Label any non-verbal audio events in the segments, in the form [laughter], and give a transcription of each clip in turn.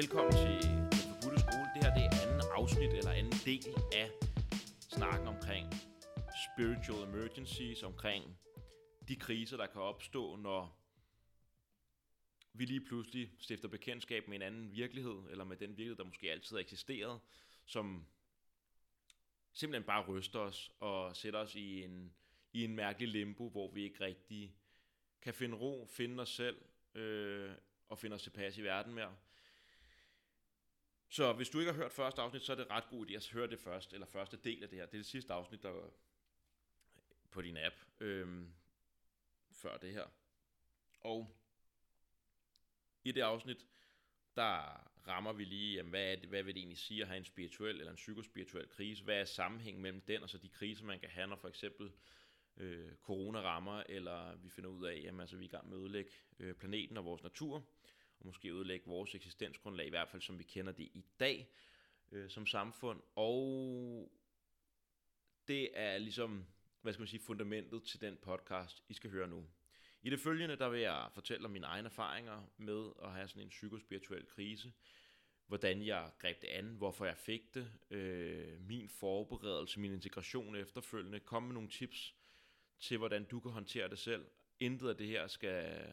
Velkommen til Den Forbudte Skole. Det her det er anden afsnit eller anden del af snakken omkring spiritual emergencies, omkring de kriser, der kan opstå, når vi lige pludselig stifter bekendtskab med en anden virkelighed, eller med den virkelighed, der måske altid har eksisteret, som simpelthen bare ryster os og sætter os i en, i en mærkelig limbo, hvor vi ikke rigtig kan finde ro, finde os selv øh, og finde os tilpas i verden mere. Så hvis du ikke har hørt første afsnit, så er det ret god idé at høre det først, eller første del af det her. Det er det sidste afsnit, der var på din app øhm, før det her. Og i det afsnit, der rammer vi lige, jamen, hvad, er det, hvad vil det egentlig sige at have en spirituel eller en psykospirituel krise? Hvad er sammenhængen mellem den og så de kriser, man kan have, når for eksempel øh, corona rammer, eller vi finder ud af, at altså, vi er i gang med at ødelægge øh, planeten og vores natur, og måske ødelægge vores eksistensgrundlag, i hvert fald som vi kender det i dag øh, som samfund. Og det er ligesom, hvad skal man sige, fundamentet til den podcast, I skal høre nu. I det følgende, der vil jeg fortælle om mine egne erfaringer med at have sådan en psykospirituel krise, hvordan jeg greb det an, hvorfor jeg fik det, øh, min forberedelse, min integration efterfølgende, komme med nogle tips til, hvordan du kan håndtere det selv. Intet af det her skal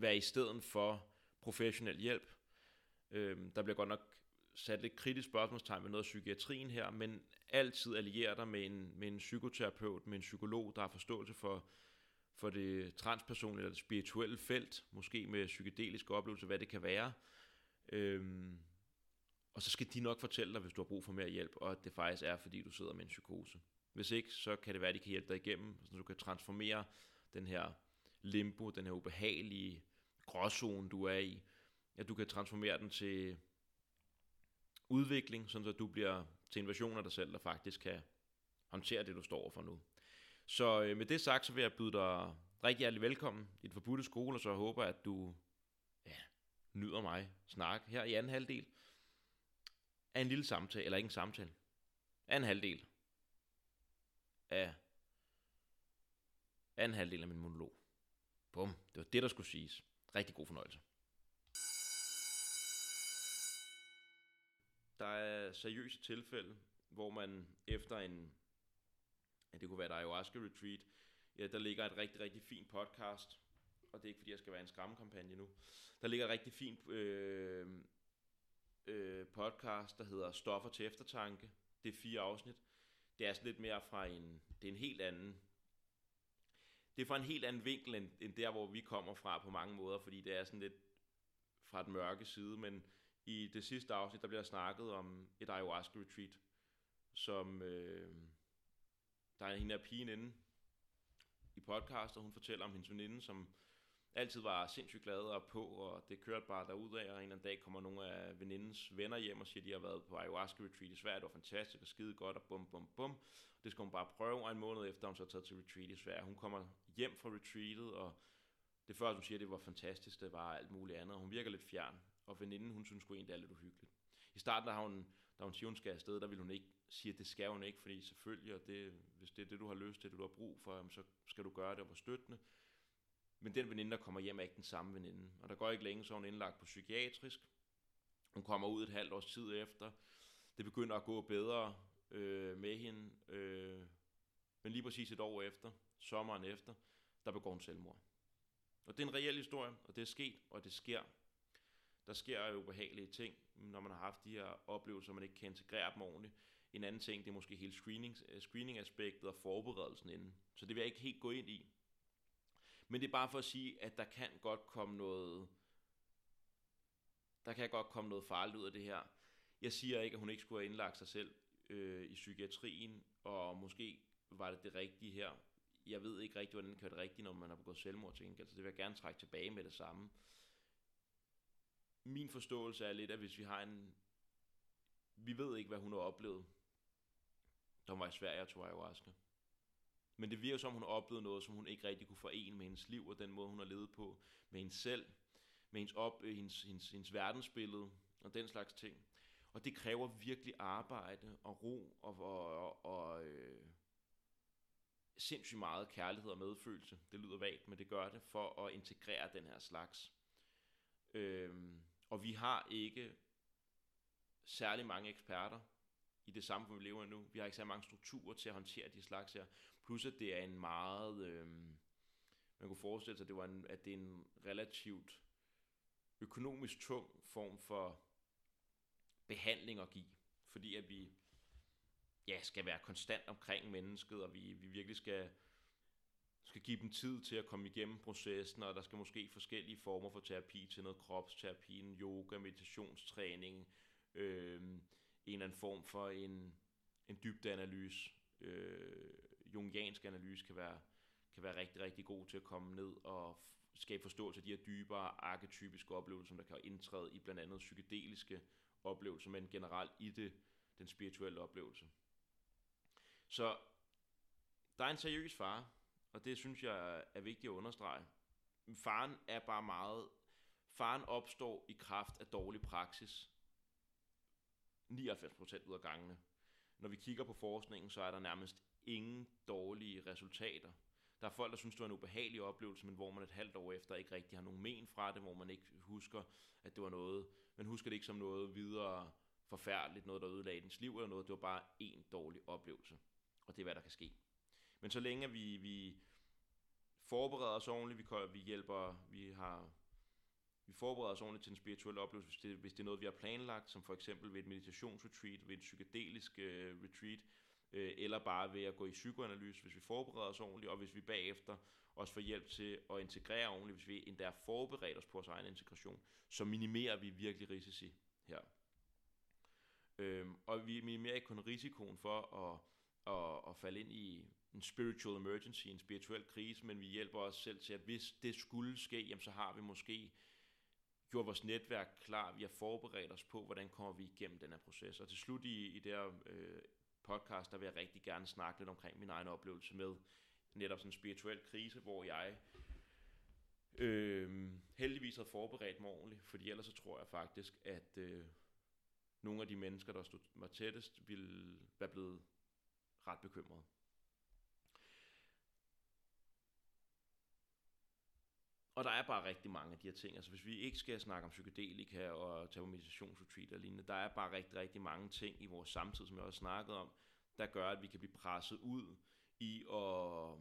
være i stedet for professionel hjælp. Øh, der bliver godt nok sat lidt kritisk spørgsmålstegn ved noget af psykiatrien her, men altid allierer dig med en, med en psykoterapeut, med en psykolog, der har forståelse for for det transpersonlige eller det spirituelle felt, måske med psykedeliske oplevelser, hvad det kan være. Øhm, og så skal de nok fortælle dig, hvis du har brug for mere hjælp, og at det faktisk er, fordi du sidder med en psykose. Hvis ikke, så kan det være, at de kan hjælpe dig igennem, så du kan transformere den her limbo, den her ubehagelige gråzone, du er i, at du kan transformere den til udvikling, sådan så du bliver til en version af dig selv, der faktisk kan håndtere det, du står for nu. Så øh, med det sagt, så vil jeg byde dig rigtig hjertelig velkommen i den forbudte skole, og så håber at du ja, nyder mig snak her i anden halvdel af en lille samtale, eller ikke en samtale, af en halvdel af anden halvdel af min monolog. Bum, det var det, der skulle siges. Rigtig god fornøjelse. Der er seriøse tilfælde, hvor man efter en ja, det kunne være et ayahuasca retreat, ja, der ligger et rigtig, rigtig fint podcast, og det er ikke fordi, jeg skal være en skræmmekampagne nu. Der ligger et rigtig fint øh, øh, podcast, der hedder Stoffer til eftertanke. Det er fire afsnit. Det er sådan lidt mere fra en, det er en helt anden, det er fra en helt anden vinkel, end, end der, hvor vi kommer fra på mange måder, fordi det er sådan lidt fra den mørke side, men i det sidste afsnit, der bliver snakket om et ayahuasca retreat, som, øh, der er en af pigen inde i podcast, og hun fortæller om hendes veninde, som altid var sindssygt glad og på, og det kørte bare derud af, og en eller anden dag kommer nogle af venindens venner hjem og siger, at de har været på ayahuasca retreat i Sverige, det var fantastisk og skide godt, og bum, bum, bum. Det skal hun bare prøve, og en måned efter hun så taget til retreat i Sverige. Hun kommer hjem fra retreatet, og det første, hun siger, det var fantastisk, det var alt muligt andet, og hun virker lidt fjern, og veninden, hun synes sgu egentlig, det er lidt uhyggeligt. I starten, da hun, da hun siger, hun skal afsted, der vil hun ikke sige, at det skal hun ikke, fordi selvfølgelig, og det, hvis det er det, du har lyst til, det du har brug for, så skal du gøre det og være støttende. Men den veninde, der kommer hjem, er ikke den samme veninde. Og der går ikke længe, så er indlagt på psykiatrisk. Hun kommer ud et halvt års tid efter. Det begynder at gå bedre øh, med hende. Øh, men lige præcis et år efter, sommeren efter, der begår hun selvmord. Og det er en reel historie, og det er sket, og det sker der sker jo ubehagelige ting, når man har haft de her oplevelser, man ikke kan integrere dem ordentligt. En anden ting, det er måske hele screening, øh, screening-aspektet og forberedelsen inden. Så det vil jeg ikke helt gå ind i. Men det er bare for at sige, at der kan godt komme noget, der kan godt komme noget farligt ud af det her. Jeg siger ikke, at hun ikke skulle have indlagt sig selv øh, i psykiatrien, og måske var det det rigtige her. Jeg ved ikke rigtig, hvordan det kan være det rigtige, når man har begået selvmord til gengæld, så det vil jeg gerne trække tilbage med det samme min forståelse er lidt, at hvis vi har en... Vi ved ikke, hvad hun har oplevet, da hun var i Sverige og tog ayahuasca. Men det virker som, hun oplevede noget, som hun ikke rigtig kunne forene med hendes liv, og den måde, hun har levet på, med hende selv, med hendes, op, øh, hendes, hendes, hendes verdensbillede, og den slags ting. Og det kræver virkelig arbejde og ro og, og, og, og øh, sindssygt meget kærlighed og medfølelse. Det lyder vagt, men det gør det for at integrere den her slags. Øh, og vi har ikke særlig mange eksperter i det samfund, vi lever i nu. Vi har ikke særlig mange strukturer til at håndtere de slags her. Plus at det er en meget... Øh, man kunne forestille sig, at det, var en, at det er en relativt økonomisk tung form for behandling at give. Fordi at vi ja, skal være konstant omkring mennesket, og vi, vi virkelig skal, skal give dem tid til at komme igennem processen, og der skal måske forskellige former for terapi til noget kropsterapi, en yoga, meditationstræning, øh, en eller anden form for en, en dybdeanalyse. Øh, jungiansk analyse kan være, kan være rigtig, rigtig god til at komme ned og skabe forståelse af de her dybere arketypiske oplevelser, der kan indtræde i blandt andet psykedeliske oplevelser, men generelt i det, den spirituelle oplevelse. Så der er en seriøs fare, og det synes jeg er vigtigt at understrege. Faren er bare meget... Faren opstår i kraft af dårlig praksis. 99% ud af gangene. Når vi kigger på forskningen, så er der nærmest ingen dårlige resultater. Der er folk, der synes, det var en ubehagelig oplevelse, men hvor man et halvt år efter ikke rigtig har nogen men fra det, hvor man ikke husker, at det var noget, man husker det ikke som noget videre forfærdeligt, noget, der ødelagde ens liv eller noget, det var bare en dårlig oplevelse. Og det er, hvad der kan ske. Men så længe vi, vi forbereder os ordentligt, vi, vi hjælper, vi har vi forbereder os ordentligt til en spirituel oplevelse, hvis det, hvis det er noget, vi har planlagt, som for eksempel ved et meditationsretreat, ved et psykedelisk øh, retreat, Øh, eller bare ved at gå i psykoanalyse, hvis vi forbereder os ordentligt, og hvis vi bagefter også får hjælp til at integrere ordentligt, hvis vi endda forbereder os på vores egen integration, så minimerer vi virkelig risici her. Øhm, og vi minimerer ikke kun risikoen for at, at, at falde ind i en spiritual emergency, en spirituel krise, men vi hjælper os selv til, at hvis det skulle ske, jamen så har vi måske gjort vores netværk klar, vi har forberedt os på, hvordan kommer vi igennem den her proces. Og til slut i, i det her øh, podcast, der vil jeg rigtig gerne snakke lidt omkring min egen oplevelse med netop sådan en spirituel krise, hvor jeg øh, heldigvis havde forberedt mig ordentligt, fordi ellers så tror jeg faktisk, at øh, nogle af de mennesker, der stod mig tættest, ville være blevet ret bekymrede. Og der er bare rigtig mange af de her ting. Altså hvis vi ikke skal snakke om psykedelika og tage meditationsretreat og lignende, der er bare rigtig, rigtig mange ting i vores samtid, som jeg også snakket om, der gør, at vi kan blive presset ud i at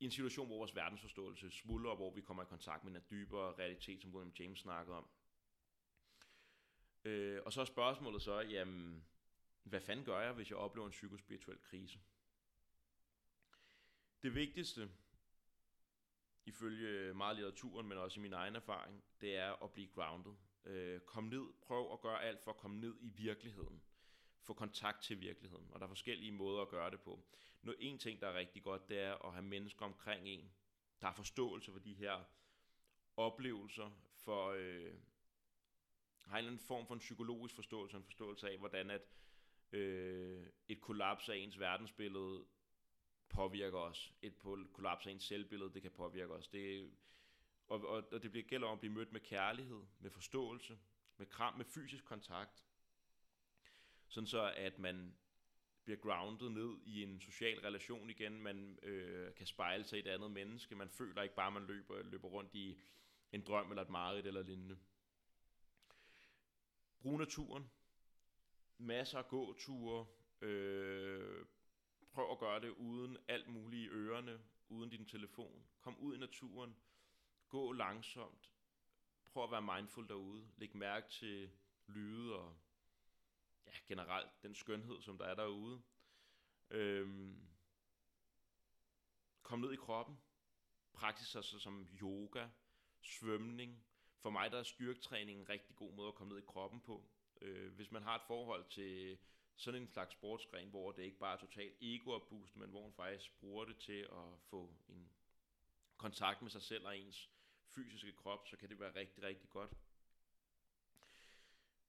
i en situation, hvor vores verdensforståelse smuldrer, hvor vi kommer i kontakt med en dybere realitet, som William James snakkede om. Øh, og så er spørgsmålet så, jamen, hvad fanden gør jeg, hvis jeg oplever en psykospirituel krise? Det vigtigste, ifølge øh, meget litteraturen, men også i min egen erfaring, det er at blive grounded. Øh, kom ned, prøv at gøre alt for at komme ned i virkeligheden. Få kontakt til virkeligheden, og der er forskellige måder at gøre det på. Nu, en ting, der er rigtig godt, det er at have mennesker omkring en, der har forståelse for de her oplevelser, for øh, har en eller anden form for en psykologisk forståelse, en forståelse af, hvordan at øh, et kollaps af ens verdensbillede påvirker os. Et kollaps af ens selvbillede, det kan påvirke os. Det, og, og, og det bliver gælder om at blive mødt med kærlighed, med forståelse, med kram, med fysisk kontakt. Sådan så, at man bliver grounded ned i en social relation igen. Man øh, kan spejle sig i et andet menneske. Man føler ikke bare, at man løber, løber rundt i en drøm eller et mareridt eller lignende. Brug naturen. Masser af gåture. Øh, prøv at gøre det uden alt muligt i ørerne, uden din telefon. Kom ud i naturen. Gå langsomt. Prøv at være mindful derude. Læg mærke til lyde og ja, generelt den skønhed, som der er derude. Øhm, kom ned i kroppen. Praksis altså som yoga, svømning. For mig der er styrketræning en rigtig god måde at komme ned i kroppen på. Øh, hvis man har et forhold til sådan en slags sportsgren, hvor det ikke bare er totalt ego boost, men hvor man faktisk bruger det til at få en kontakt med sig selv og ens fysiske krop, så kan det være rigtig, rigtig godt.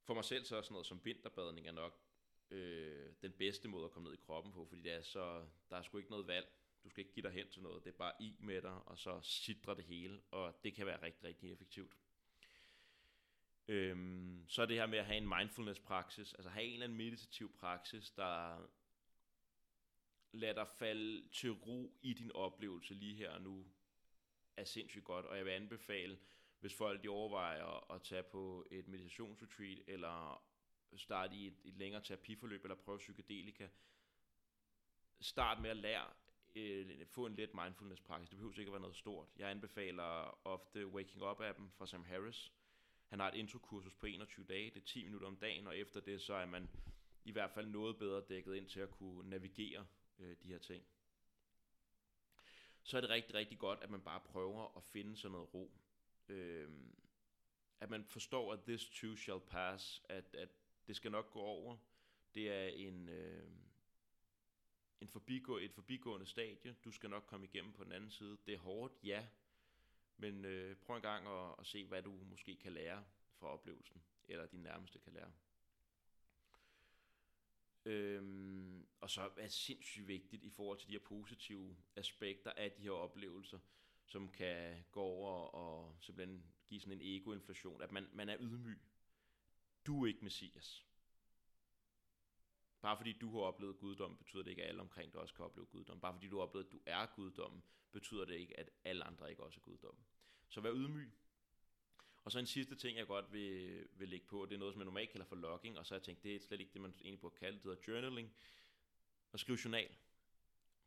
For mig selv så er sådan noget som vinterbadning er nok øh, den bedste måde at komme ned i kroppen på, fordi det er så, der er sgu ikke noget valg. Du skal ikke give dig hen til noget, det er bare i med dig, og så sidder det hele, og det kan være rigtig, rigtig effektivt. Øhm, så er det her med at have en mindfulness-praksis, altså have en eller anden meditativ praksis, der lader dig falde til ro i din oplevelse lige her og nu, er sindssygt godt, og jeg vil anbefale hvis folk de overvejer at tage på et meditationsretreat, eller starte i et, et længere terapiforløb, eller prøve psykedelika, start med at lære øh, få en let mindfulness praksis. Det behøver ikke at være noget stort. Jeg anbefaler ofte Waking Up-appen fra Sam Harris. Han har et introkursus på 21 dage, det er 10 minutter om dagen, og efter det så er man i hvert fald noget bedre dækket ind til at kunne navigere øh, de her ting. Så er det rigtig, rigtig godt, at man bare prøver at finde sådan noget ro. Øh, at man forstår, at this too shall pass, at, at det skal nok gå over. Det er en, øh, en forbigå, et forbigående stadie. Du skal nok komme igennem på den anden side. Det er hårdt, ja. Men øh, prøv en gang at, at se, hvad du måske kan lære fra oplevelsen, eller din nærmeste kan lære. Øhm, og så er det sindssygt vigtigt i forhold til de her positive aspekter af de her oplevelser, som kan gå over og simpelthen give sådan en egoinflation, at man, man er ydmyg. Du er ikke messias. Bare fordi du har oplevet guddom, betyder det ikke, at alle omkring dig også kan opleve guddom. Bare fordi du har oplevet, at du er guddom, betyder det ikke, at alle andre ikke også er guddom. Så vær ydmyg. Og så en sidste ting, jeg godt vil, vil lægge på, det er noget, som jeg normalt kalder for logging, og så har jeg tænkt, det er slet ikke det, man egentlig burde kalde det, det hedder journaling. Og skrive journal.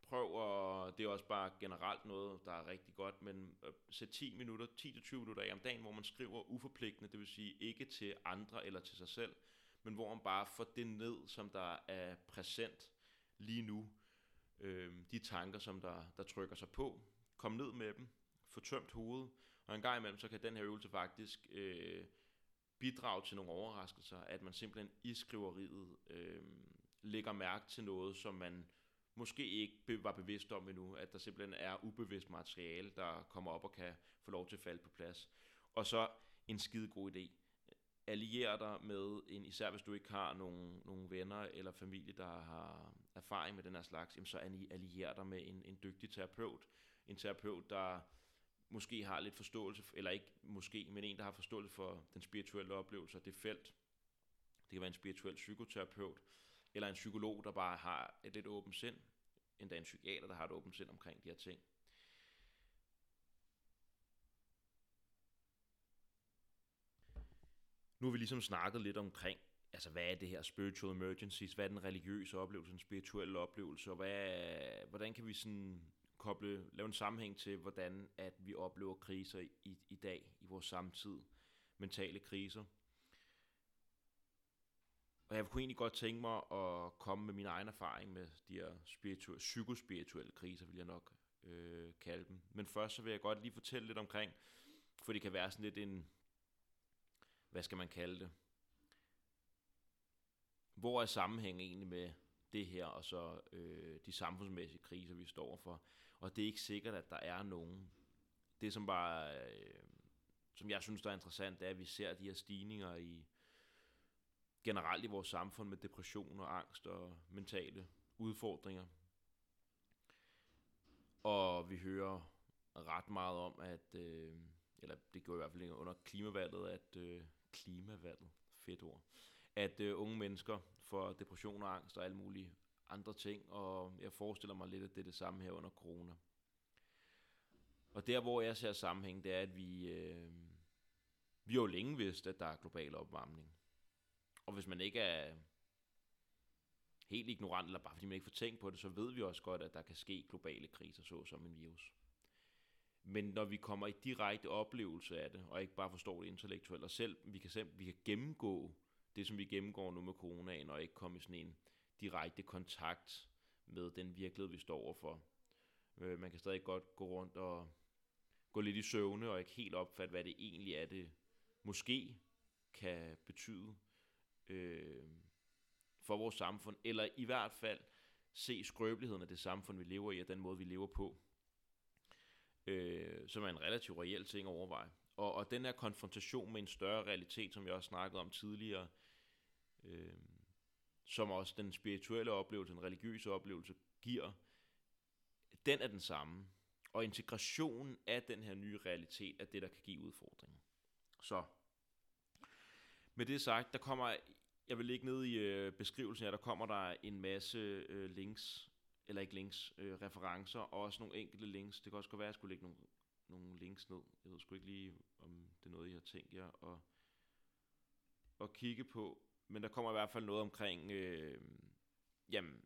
Prøv, og det er også bare generelt noget, der er rigtig godt, men øh, sæt 10 minutter, 10-20 minutter af om dagen, hvor man skriver uforpligtende, det vil sige ikke til andre eller til sig selv, men hvor man bare får det ned, som der er præsent lige nu. Øh, de tanker, som der, der trykker sig på. Kom ned med dem. Få tømt hovedet. Og en gang imellem, så kan den her øvelse faktisk øh, bidrage til nogle overraskelser, at man simpelthen i skriveriet øh, lægger mærke til noget, som man måske ikke var bevidst om endnu, at der simpelthen er ubevidst materiale, der kommer op og kan få lov til at falde på plads. Og så en skide god idé alliere dig med en, især hvis du ikke har nogen, nogen venner eller familie, der har erfaring med den her slags, jamen så alliere dig med en, en dygtig terapeut. En terapeut, der måske har lidt forståelse, eller ikke måske, men en, der har forståelse for den spirituelle oplevelse og det felt. Det kan være en spirituel psykoterapeut, eller en psykolog, der bare har et lidt åbent sind, endda en psykiater, der har et åbent sind omkring de her ting. Nu har vi ligesom snakket lidt omkring, altså hvad er det her spiritual emergencies, hvad er den religiøse oplevelse, den spirituelle oplevelse, og hvad, hvordan kan vi sådan koble, lave en sammenhæng til, hvordan at vi oplever kriser i, i dag, i vores samtid, mentale kriser. Og jeg kunne egentlig godt tænke mig at komme med min egen erfaring med de her spirituelle, psykospirituelle kriser, vil jeg nok øh, kalde dem. Men først så vil jeg godt lige fortælle lidt omkring, for det kan være sådan lidt en, hvad skal man kalde det? Hvor er sammenhængen egentlig med det her, og så øh, de samfundsmæssige kriser, vi står for? Og det er ikke sikkert, at der er nogen. Det, som bare, øh, som jeg synes, der er interessant, det er, at vi ser de her stigninger i generelt i vores samfund med depression og angst og mentale udfordringer. Og vi hører ret meget om, at, øh, eller det går i hvert fald under klimavalget, at øh, klimavalget, fedt ord, at øh, unge mennesker får depression og angst og alle mulige andre ting, og jeg forestiller mig lidt, at det er det samme her under corona. Og der, hvor jeg ser sammenhæng, det er, at vi, øh, vi har jo længe vidst, at der er global opvarmning. Og hvis man ikke er helt ignorant, eller bare fordi man ikke får tænkt på det, så ved vi også godt, at der kan ske globale kriser, såsom en virus. Men når vi kommer i direkte oplevelse af det, og ikke bare forstår det intellektuelt, og selv vi kan, selv, vi kan gennemgå det, som vi gennemgår nu med coronaen, og ikke komme i sådan en direkte kontakt med den virkelighed, vi står overfor. Øh, man kan stadig godt gå rundt og gå lidt i søvne, og ikke helt opfatte, hvad det egentlig er, det måske kan betyde øh, for vores samfund, eller i hvert fald se skrøbeligheden af det samfund, vi lever i, og den måde, vi lever på øh, som er en relativt reel ting at overveje. Og, og den her konfrontation med en større realitet, som jeg også snakkede om tidligere, øh, som også den spirituelle oplevelse, den religiøse oplevelse giver, den er den samme. Og integrationen af den her nye realitet er det, der kan give udfordringer. Så med det sagt, der kommer, jeg vil ligge ned i øh, beskrivelsen her, der kommer der en masse øh, links eller ikke links, øh, referencer, og også nogle enkelte links. Det kan også godt være, at jeg skulle lægge nogle, nogle links ned. Jeg ved sgu ikke lige, om det er noget, I har tænkt jer at, at kigge på. Men der kommer i hvert fald noget omkring, øh, jamen,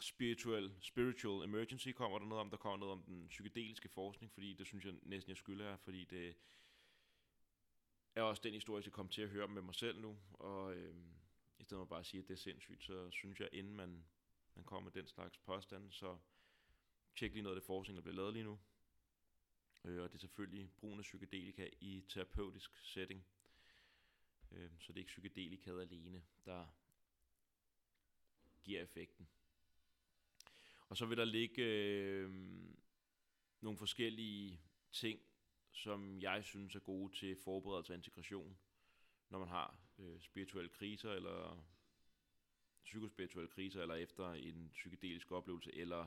spiritual, spiritual emergency kommer der noget om. Der kommer noget om den psykedeliske forskning, fordi det synes jeg næsten, jeg skylder jer, fordi det er også den historie, jeg kom til at høre med mig selv nu. Og øh, i stedet for bare at sige, at det er sindssygt, så synes jeg, inden man, man kommer med den slags påstand, så tjek lige noget af det forskning, der bliver lavet lige nu. Øh, og det er selvfølgelig brugen af psykedelika i terapeutisk setting. Øh, så det er ikke psykedelika alene, der giver effekten. Og så vil der ligge øh, nogle forskellige ting, som jeg synes er gode til forberedelse og integration, når man har øh, spirituelle kriser, eller psykospirituelle kriser, eller efter en psykedelisk oplevelse, eller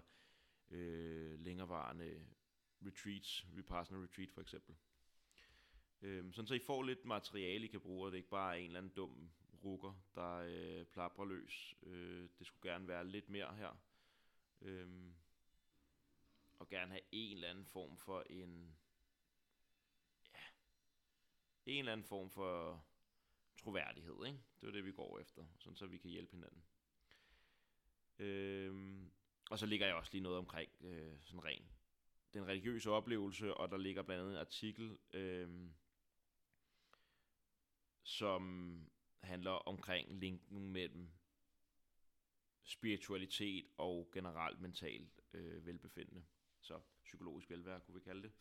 øh, længerevarende retreats, Vipassana retreat for eksempel. Øh, sådan så I får lidt materiale, I kan bruge, og det er ikke bare en eller anden dum rukker, der øh, plapper løs. Øh, det skulle gerne være lidt mere her. Øh, og gerne have en eller anden form for en ja, en eller anden form for troværdighed, ikke? Det er det, vi går efter, sådan så vi kan hjælpe hinanden. Øhm, og så ligger jeg også lige noget omkring øh, sådan ren den religiøse oplevelse, og der ligger blandt andet en artikel, øh, som handler omkring linken mellem spiritualitet og generelt mentalt øh, velbefindende. Så psykologisk velvære, kunne vi kalde det.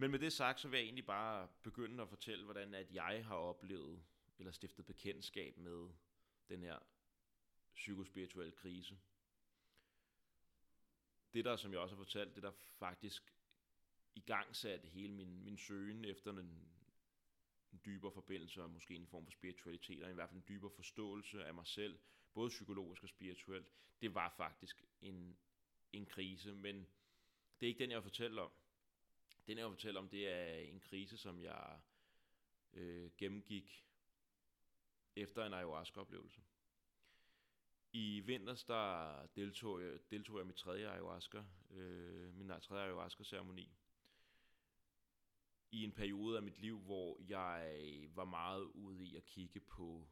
Men med det sagt, så vil jeg egentlig bare begynde at fortælle, hvordan at jeg har oplevet, eller stiftet bekendtskab med den her psykospirituelle krise det der, som jeg også har fortalt, det der faktisk i gang satte hele min, min søgen efter en, en dybere forbindelse, og måske en form for spiritualitet, og i hvert fald en dybere forståelse af mig selv, både psykologisk og spirituelt, det var faktisk en, en krise, men det er ikke den, jeg vil fortælle om. Den, jeg vil fortælle om, det er en krise, som jeg øh, gennemgik efter en ayahuasca-oplevelse. I vinters, der deltog jeg, deltog jeg i mit tredje ayahuasca, øh, min tredje ayahuasca-ceremoni. I en periode af mit liv, hvor jeg var meget ude i at kigge på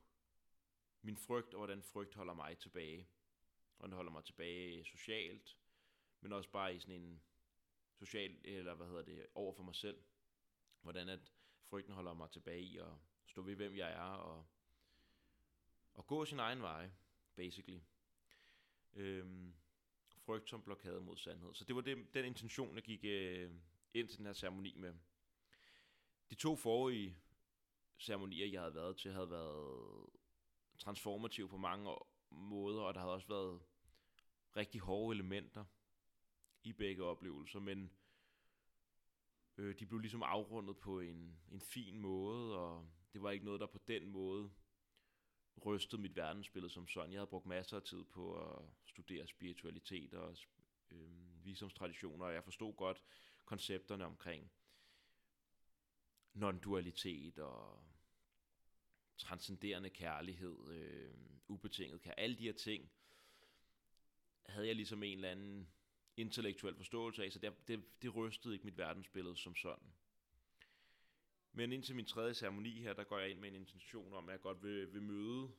min frygt, og hvordan frygt holder mig tilbage. Og den holder mig tilbage socialt, men også bare i sådan en social, eller hvad hedder det, over for mig selv. Hvordan at frygten holder mig tilbage i at stå ved, hvem jeg er, og, og gå sin egen vej basically. Øhm, frygt som blokade mod sandhed. Så det var det, den intention, jeg gik øh, ind til den her ceremoni med. De to forrige ceremonier, jeg havde været til, havde været transformative på mange måder, og der havde også været rigtig hårde elementer i begge oplevelser, men øh, de blev ligesom afrundet på en, en fin måde, og det var ikke noget, der på den måde rystede mit verdensbillede som sådan. Jeg havde brugt masser af tid på at studere spiritualitet og øh, visdomstraditioner, og jeg forstod godt koncepterne omkring non-dualitet og transcenderende kærlighed, øh, ubetinget kærlighed, alle de her ting, havde jeg ligesom en eller anden intellektuel forståelse af, så det, det, det rystede ikke mit verdensbillede som sådan. Men indtil min tredje ceremoni her, der går jeg ind med en intention om, at jeg godt vil, vil møde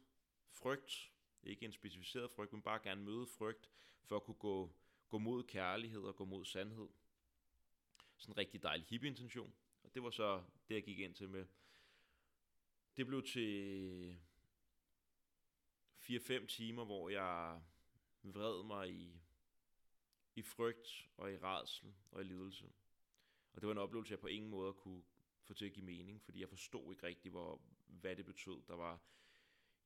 frygt. Ikke en specificeret frygt, men bare gerne møde frygt, for at kunne gå, gå mod kærlighed og gå mod sandhed. Sådan en rigtig dejlig hippie-intention. Og det var så det, jeg gik ind til med. Det blev til 4-5 timer, hvor jeg vred mig i, i frygt og i redsel og i lidelse. Og det var en oplevelse, jeg på ingen måde kunne få til at give mening, fordi jeg forstod ikke rigtigt, hvor, hvad det betød. Der var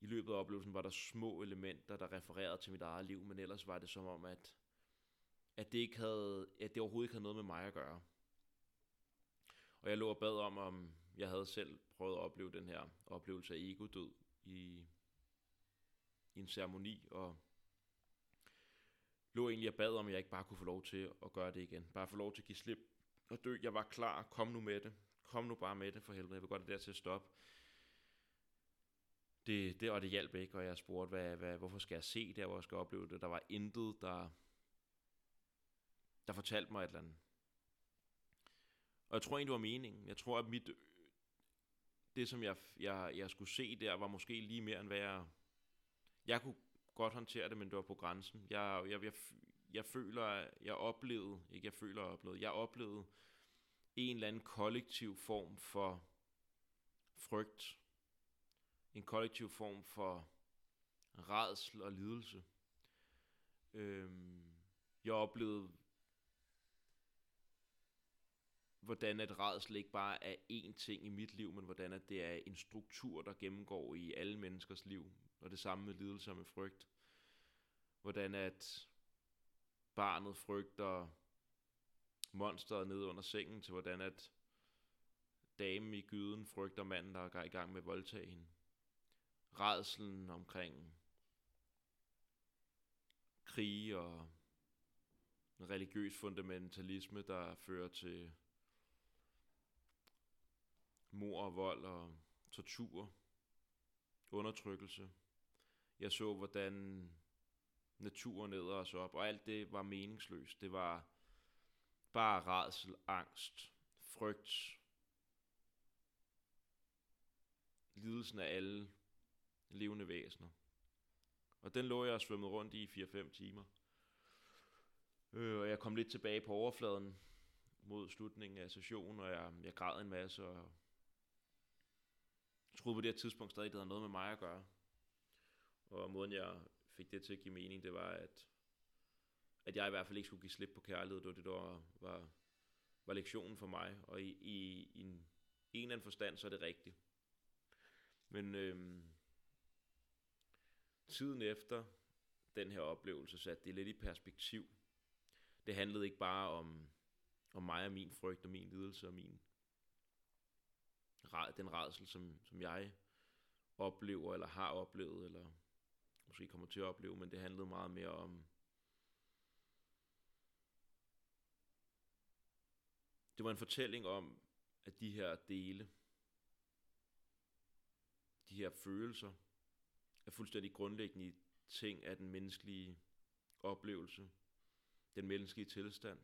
i løbet af oplevelsen var der små elementer, der refererede til mit eget liv, men ellers var det som om, at, at, det, ikke havde, at det overhovedet ikke havde noget med mig at gøre. Og jeg lå og bad om, om jeg havde selv prøvet at opleve den her oplevelse af ego-død i, i en ceremoni, og lå egentlig og bad om, at jeg ikke bare kunne få lov til at gøre det igen. Bare få lov til at give slip og dø. Jeg var klar. Kom nu med det kom nu bare med det for helvede, jeg vil godt det der til at stoppe. Det, det, og det hjalp ikke, og jeg spurgte, hvad, hvad, hvorfor skal jeg se det, hvor jeg skal opleve det. Der var intet, der, der fortalte mig et eller andet. Og jeg tror egentlig, det var meningen. Jeg tror, at mit, det, som jeg, jeg, jeg skulle se der, var måske lige mere, end hvad jeg... Jeg kunne godt håndtere det, men det var på grænsen. Jeg, jeg, jeg, jeg føler, jeg oplevede, ikke jeg føler, jeg oplevede, jeg oplevede en eller anden kollektiv form for frygt. En kollektiv form for redsel og lidelse. Øhm, jeg oplevede, hvordan at redsel ikke bare er én ting i mit liv, men hvordan at det er en struktur, der gennemgår i alle menneskers liv. Og det samme med lidelse og med frygt. Hvordan at barnet frygter monsteret ned under sengen, til hvordan at damen i gyden frygter manden, der er i gang med at voldtage hende. Redselen omkring krig og religiøs fundamentalisme, der fører til mor og vold og tortur, undertrykkelse. Jeg så, hvordan naturen æder os op, og alt det var meningsløst. Det var bare redsel, angst, frygt, lidelsen af alle levende væsener. Og den lå jeg og svømmede rundt i 4-5 timer. Øh, og jeg kom lidt tilbage på overfladen mod slutningen af sessionen, og jeg, jeg græd en masse, og jeg troede på det her tidspunkt stadig, det havde noget med mig at gøre. Og måden jeg fik det til at give mening, det var, at, at jeg i hvert fald ikke skulle give slip på kærlighed. Det var det, der var, var, var lektionen for mig. Og i, i, i en, en eller anden forstand, så er det rigtigt. Men øhm, tiden efter den her oplevelse satte det lidt i perspektiv. Det handlede ikke bare om, om mig og min frygt og min lidelse og min den redsel, som, som jeg oplever eller har oplevet, eller måske kommer til at opleve, men det handlede meget mere om det var en fortælling om, at de her dele, de her følelser, er fuldstændig grundlæggende ting af den menneskelige oplevelse, den menneskelige tilstand,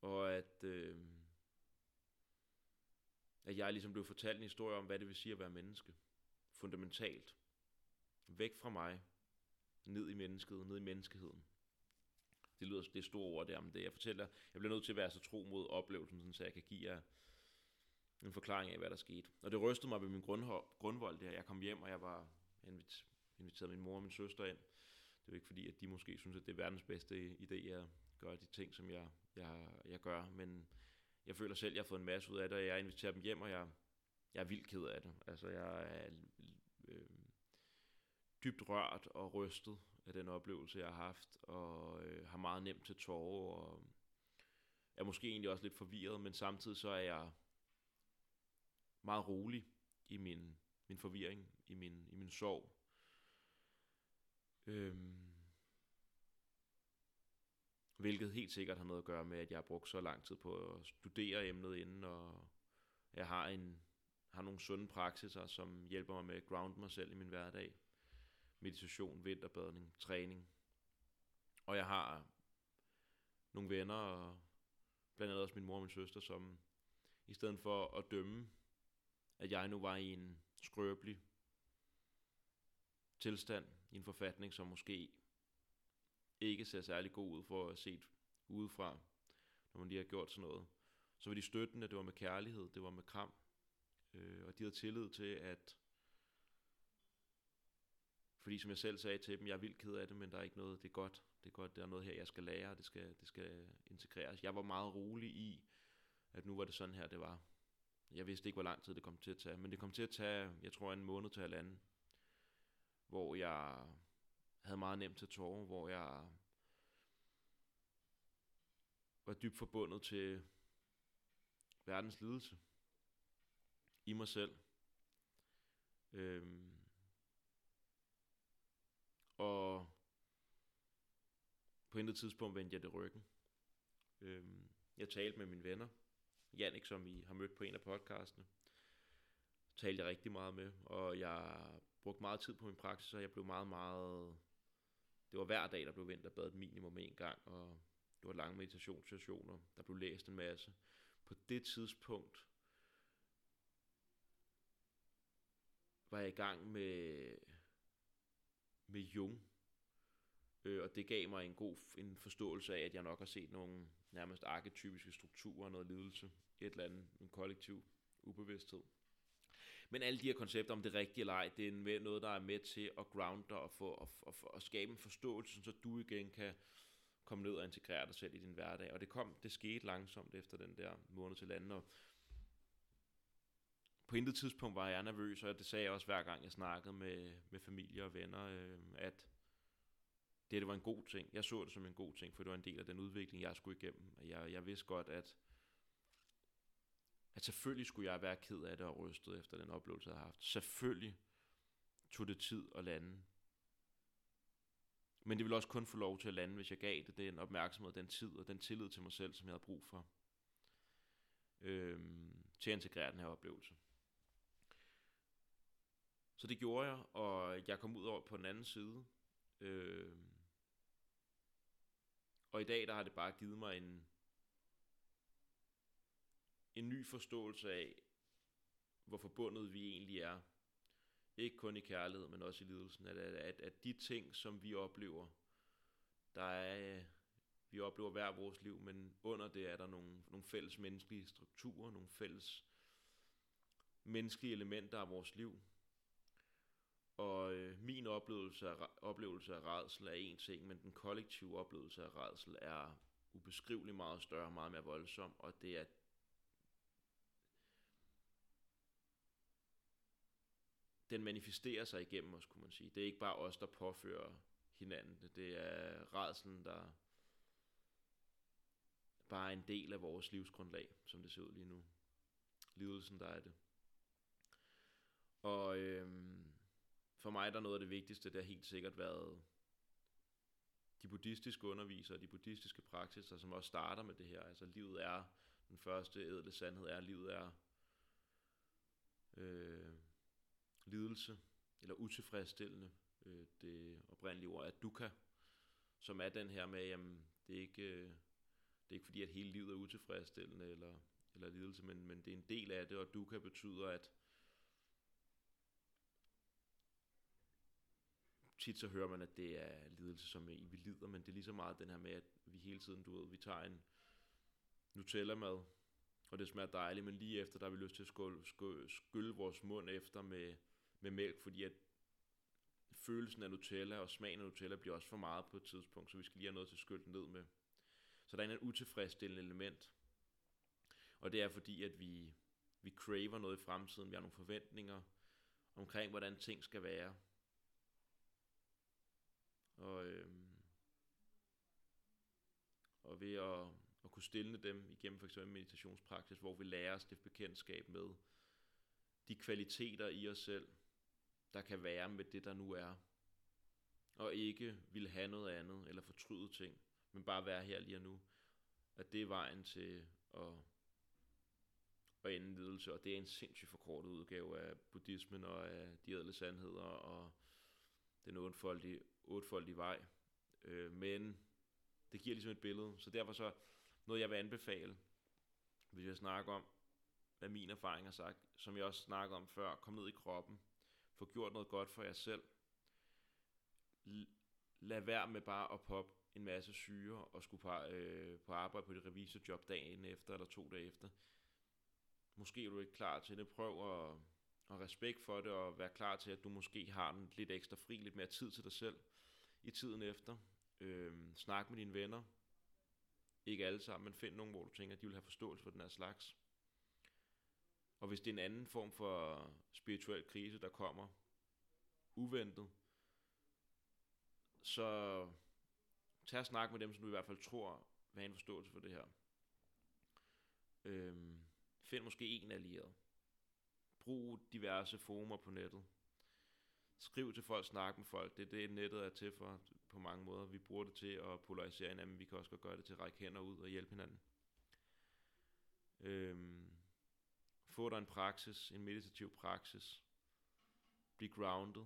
og at øh, at jeg ligesom blev fortalt en historie om, hvad det vil sige at være menneske. Fundamentalt. Væk fra mig, ned i mennesket, ned i menneskeheden. Det lyder det store ord der, men det jeg fortæller, jeg bliver nødt til at være så tro mod oplevelsen, sådan, så jeg kan give jer en forklaring af, hvad der skete. Og det rystede mig ved min grundvold der. Jeg kom hjem, og jeg var inviteret min mor og min søster ind. Det er ikke fordi, at de måske synes, at det er verdens bedste idé at gøre de ting, som jeg, jeg, jeg gør, men jeg føler selv, at jeg har fået en masse ud af det, og jeg inviterer dem hjem, og jeg, jeg er vildt ked af det. Altså, jeg er øh, dybt rørt og rystet af den oplevelse, jeg har haft, og øh, har meget nemt til tårer, og øh, er måske egentlig også lidt forvirret, men samtidig så er jeg meget rolig i min, min forvirring, i min, i min sorg. Øhm, Hvilket helt sikkert har noget at gøre med, at jeg har brugt så lang tid på at studere emnet inden, og jeg har, en, har nogle sunde praksiser, som hjælper mig med at ground mig selv i min hverdag. Meditation, vinterbadning, træning. Og jeg har nogle venner, og blandt andet også min mor og min søster, som i stedet for at dømme, at jeg nu var i en skrøbelig tilstand, i en forfatning, som måske ikke ser særlig god ud for at set udefra, når man lige har gjort sådan noget. Så var de støttende, det var med kærlighed, det var med kram, øh, og de havde tillid til, at fordi som jeg selv sagde til dem, jeg er vildt ked af det, men der er ikke noget, det er godt, det er godt, der er noget her, jeg skal lære, og det skal, det skal integreres. Jeg var meget rolig i, at nu var det sådan her, det var. Jeg vidste ikke, hvor lang tid det kom til at tage, men det kom til at tage, jeg tror, en måned til halvanden, hvor jeg havde meget nemt til tårer, hvor jeg var dybt forbundet til verdens lidelse i mig selv. Øhm, og på intet tidspunkt vendte jeg det ryggen. Øhm, jeg talte med mine venner, Jannik, som I har mødt på en af podcastene, talte jeg rigtig meget med, og jeg brugte meget tid på min praksis, og jeg blev meget, meget det var hver dag, der blev vinterbadet minimum en gang, og det var lange meditationssessioner. Der blev læst en masse. På det tidspunkt var jeg i gang med, med Jung. Øh, og det gav mig en god en forståelse af, at jeg nok har set nogle nærmest arketypiske strukturer, noget lidelse, et eller andet, en kollektiv ubevidsthed. Men alle de her koncepter om det rigtige eller ej, det er noget, der er med til at ground dig og, få, og, og, og skabe en forståelse, så du igen kan komme ned og integrere dig selv i din hverdag. Og det kom, det skete langsomt efter den der måned til landen, og på intet tidspunkt var jeg nervøs, og det sagde jeg også hver gang jeg snakkede med, med familie og venner, øh, at det, det var en god ting. Jeg så det som en god ting, for det var en del af den udvikling, jeg skulle igennem. Jeg, jeg vidste godt, at, at selvfølgelig skulle jeg være ked af det og rystet efter den oplevelse, jeg havde haft. Selvfølgelig tog det tid at lande. Men det ville også kun få lov til at lande, hvis jeg gav det den opmærksomhed, den tid og den tillid til mig selv, som jeg havde brug for. Øhm, til at integrere den her oplevelse. Så det gjorde jeg, og jeg kom ud over på den anden side. Øh, og i dag der har det bare givet mig en, en ny forståelse af, hvor forbundet vi egentlig er. Ikke kun i kærlighed, men også i lidelsen. At, at, at de ting, som vi oplever, der er, vi oplever hver vores liv, men under det er der nogle, nogle fælles menneskelige strukturer, nogle fælles menneskelige elementer af vores liv, og øh, min oplevelse af, oplevelse af redsel er en ting, men den kollektive oplevelse af redsel er ubeskrivelig meget større, meget mere voldsom, og det er den manifesterer sig igennem os, kunne man sige. Det er ikke bare os, der påfører hinanden det. Det er redselen, der bare er en del af vores livsgrundlag, som det ser ud lige nu. Lidelsen, der er det. Og øhm, for mig der noget af det vigtigste, det har helt sikkert været de buddhistiske undervisere, de buddhistiske praksiser, som også starter med det her. Altså livet er, den første ædle sandhed er, livet er øh, lidelse, eller utilfredsstillende. Øh, det oprindelige ord er dukkha, som er den her med, jamen det er ikke, øh, det er ikke fordi, at hele livet er utilfredsstillende eller, eller lidelse, men, men det er en del af det, og dukkha betyder, at tit så hører man, at det er lidelse, som vi lider, men det er lige så meget den her med, at vi hele tiden, du ved, vi tager en Nutella-mad, og det smager dejligt, men lige efter, der har vi lyst til at skylle, skylle vores mund efter med, med mælk, fordi at følelsen af Nutella og smagen af Nutella bliver også for meget på et tidspunkt, så vi skal lige have noget til skylden ned med. Så der er en utilfredsstillende element. Og det er fordi, at vi, vi craver noget i fremtiden, vi har nogle forventninger omkring, hvordan ting skal være. Og, øh, og ved at, at kunne stille dem igennem for eksempel meditationspraksis, hvor vi lærer os det bekendtskab med de kvaliteter i os selv, der kan være med det, der nu er. Og ikke vil have noget andet, eller fortryde ting, men bare være her lige nu. At det er vejen til at, at ende lidelse, og det er en sindssygt forkortet udgave af buddhismen og af de ædle sandheder, og den otte otfoldig vej. Øh, men det giver ligesom et billede, så derfor så noget, jeg vil anbefale, hvis jeg snakker om, hvad min erfaring har sagt, som jeg også snakker om før, kom ned i kroppen, få gjort noget godt for jer selv, lad være med bare at poppe en masse syre og skulle på, øh, på arbejde på det revisorjob dagen efter eller to dage efter. Måske er du ikke klar til det. Prøv at og respekt for det, og være klar til, at du måske har den lidt ekstra fri, lidt mere tid til dig selv i tiden efter. Øh, snak med dine venner. Ikke alle sammen, men find nogen, hvor du tænker, at de vil have forståelse for den her slags. Og hvis det er en anden form for spirituel krise, der kommer uventet, så tag og snak med dem, som du i hvert fald tror vil have en forståelse for det her. Øhm, find måske en allieret. Brug diverse former på nettet. Skriv til folk, snak med folk. Det er det, nettet er til for på mange måder. Vi bruger det til at polarisere hinanden. Vi kan også godt gøre det til at række hænder ud og hjælpe hinanden. Øhm, få dig en praksis, en meditativ praksis. Bliv grounded.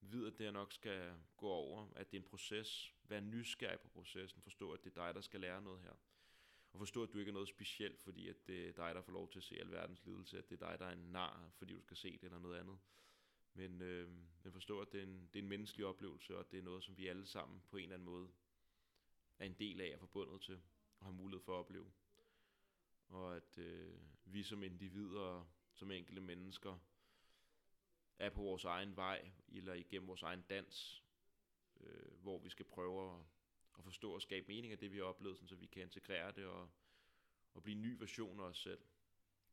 vid, at det nok skal gå over, at det er en proces, vær nysgerrig på processen, forstå, at det er dig, der skal lære noget her. Og forstå, at du ikke er noget specielt, fordi at det er dig, der får lov til at se alverdens lidelse, at det er dig, der er en nar, fordi du skal se det eller noget andet. Men, øh, men forstå, at det er, en, det er en menneskelig oplevelse, og det er noget, som vi alle sammen på en eller anden måde er en del af og forbundet til, og har mulighed for at opleve. Og at øh, vi som individer, som enkelte mennesker, er på vores egen vej, eller igennem vores egen dans, øh, hvor vi skal prøve at, at forstå og skabe mening af det, vi har oplevet, så vi kan integrere det og, og blive en ny version af os selv.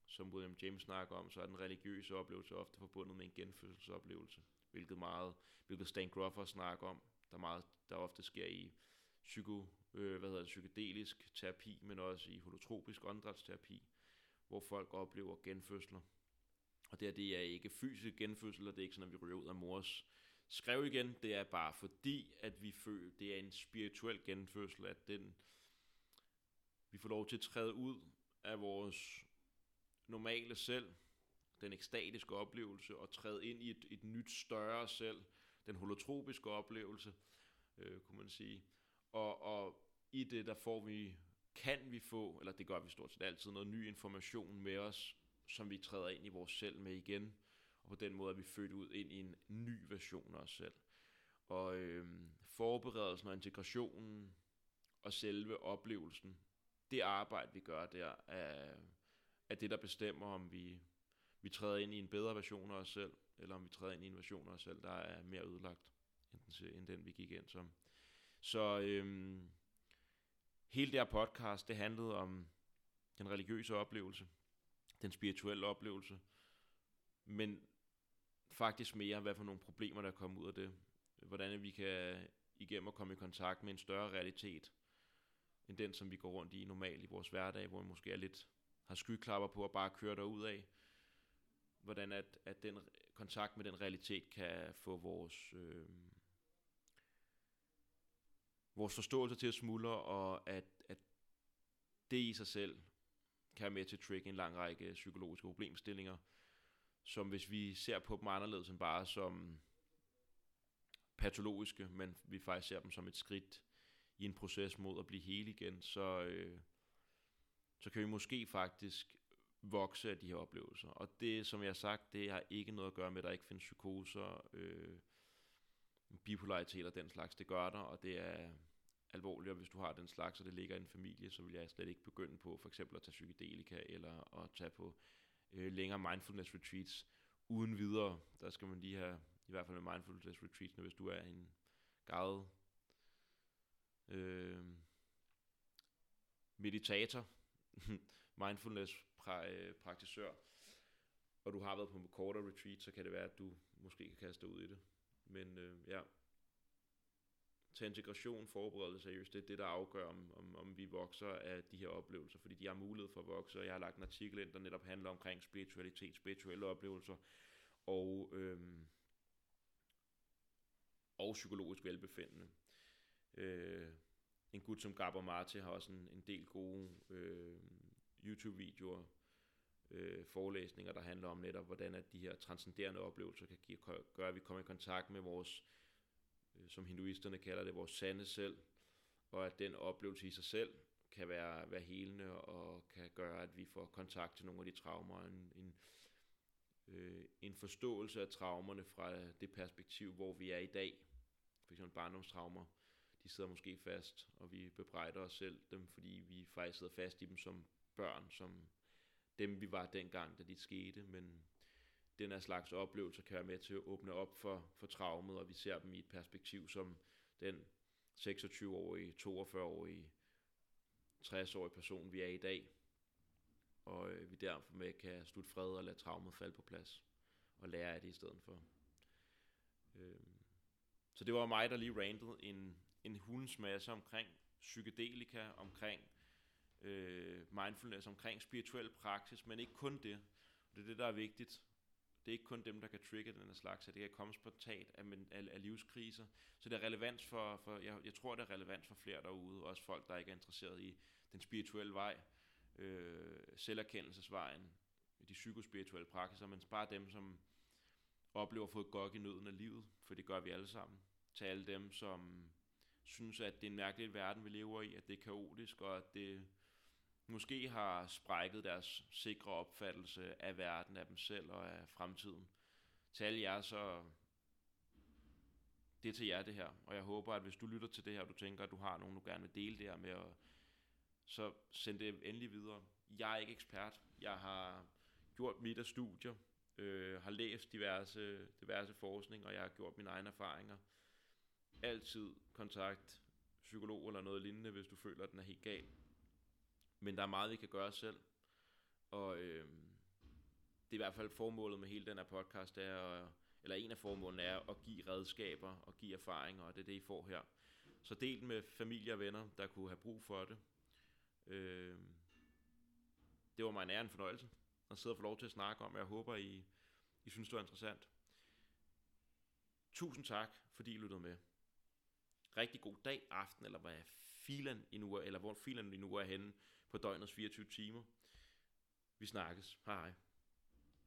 Som William James snakker om, så er den religiøse oplevelse ofte forbundet med en genfødselsoplevelse, hvilket meget, hvilket Stan Grofer snakker om, der meget, der ofte sker i psyko, øh, hvad hedder det, psykedelisk terapi, men også i holotropisk åndedrætsterapi, hvor folk oplever genfødsler. Og det, her, det er ikke fysisk genfødsel, og det er ikke sådan, at vi ryger ud af mors skrev igen. Det er bare fordi, at vi føler, det er en spirituel genfødsel, at den, vi får lov til at træde ud af vores normale selv, den ekstatiske oplevelse, og træde ind i et, et nyt større selv, den holotropiske oplevelse, øh, kunne man sige. Og, og i det, der får vi, kan vi få, eller det gør vi stort set altid, noget ny information med os, som vi træder ind i vores selv med igen. Og på den måde er vi født ud ind i en ny version af os selv. Og øh, forberedelsen og integrationen og selve oplevelsen, det arbejde, vi gør der, er, er det, der bestemmer, om vi, vi træder ind i en bedre version af os selv, eller om vi træder ind i en version af os selv, der er mere ødelagt, end den, end den vi gik ind som. Så øh, hele det her podcast, det handlede om den religiøse oplevelse, den spirituelle oplevelse, men faktisk mere, hvad for nogle problemer, der kommer ud af det. Hvordan vi kan igennem at komme i kontakt med en større realitet, end den, som vi går rundt i normalt i vores hverdag, hvor vi måske er lidt har skyklapper på og bare kører derud af. Hvordan at, at den kontakt med den realitet kan få vores, øh, vores forståelse til at smuldre, og at, at det i sig selv kan være med til at trigge en lang række psykologiske problemstillinger, som hvis vi ser på dem anderledes end bare som patologiske, men vi faktisk ser dem som et skridt i en proces mod at blive hele igen, så, øh, så kan vi måske faktisk vokse af de her oplevelser. Og det, som jeg har sagt, det har ikke noget at gøre med, at der ikke findes psykoser, øh, bipolaritet og den slags. Det gør der, og det er alvorligt, og hvis du har den slags, og det ligger i en familie, så vil jeg slet ikke begynde på for eksempel at tage psykedelika, eller at tage på øh, længere mindfulness retreats uden videre. Der skal man lige have, i hvert fald med mindfulness retreats, hvis du er en gavet øh, meditator, [laughs] mindfulness pra- øh, praktisør, og du har været på en kortere retreat, så kan det være, at du måske kan kaste dig ud i det. Men øh, ja, til integration, forberedelse seriøst, det det, der afgør, om, om, om vi vokser af de her oplevelser, fordi de har mulighed for at vokse, og jeg har lagt en artikel ind, der netop handler omkring spiritualitet, spirituelle oplevelser, og, øhm, og psykologisk velbefindende. Øh, en gut som Gabor Marte har også en, en del gode øh, YouTube-videoer, øh, forelæsninger, der handler om netop, hvordan at de her transcenderende oplevelser kan give, gøre, at vi kommer i kontakt med vores Øh, som hinduisterne kalder det, vores sande selv, og at den oplevelse i sig selv kan være, være helende og kan gøre, at vi får kontakt til nogle af de traumer, en, en, øh, en forståelse af traumerne fra det perspektiv, hvor vi er i dag. For eksempel barndomstraumer, de sidder måske fast, og vi bebrejder os selv dem, fordi vi faktisk sidder fast i dem som børn, som dem vi var dengang, da de skete, men den her slags oplevelser kan være med til at åbne op for, for traumet, og vi ser dem i et perspektiv som den 26-årige, 42-årige, 60-årige person, vi er i dag. Og øh, vi derfor med kan slutte fred og lade traumet falde på plads, og lære af det i stedet for. Øh. Så det var mig, der lige rantede en, en hundens masse omkring psykedelika, omkring øh, mindfulness, omkring spirituel praksis, men ikke kun det. Det er det, der er vigtigt det er ikke kun dem, der kan trigge den her slags, at det kan komme spontant af, af, af livskriser. Så det er relevant for, for jeg, jeg tror, det er relevant for flere derude, også folk, der ikke er interesseret i den spirituelle vej, øh, selverkendelsesvejen, de psykospirituelle praksiser, men bare dem, som oplever at få et godt i nøden af livet, for det gør vi alle sammen. Til alle dem, som synes, at det er en mærkelig verden, vi lever i, at det er kaotisk, og at det måske har sprækket deres sikre opfattelse af verden, af dem selv og af fremtiden. Til alle jer, så det er til jer det her, og jeg håber, at hvis du lytter til det her, og du tænker, at du har nogen, du gerne vil dele det her med, og så send det endelig videre. Jeg er ikke ekspert. Jeg har gjort mit af studier, øh, har læst diverse, diverse forskning, og jeg har gjort mine egne erfaringer. Altid kontakt psykolog eller noget lignende, hvis du føler, at den er helt gal. Men der er meget, vi kan gøre selv. Og øh, det er i hvert fald formålet med hele den her podcast, er at, eller en af formålene er at give redskaber og give erfaringer, og det er det, I får her. Så del med familie og venner, der kunne have brug for det. Øh, det var mig en ære en fornøjelse at sidde og få lov til at snakke om. Jeg håber, I, I synes, det var interessant. Tusind tak, fordi I lyttede med. Rigtig god dag, aften, eller hvad filen I nu er, eller hvor filen I nu er henne på døgnets 24 timer. Vi snakkes. Hej hej.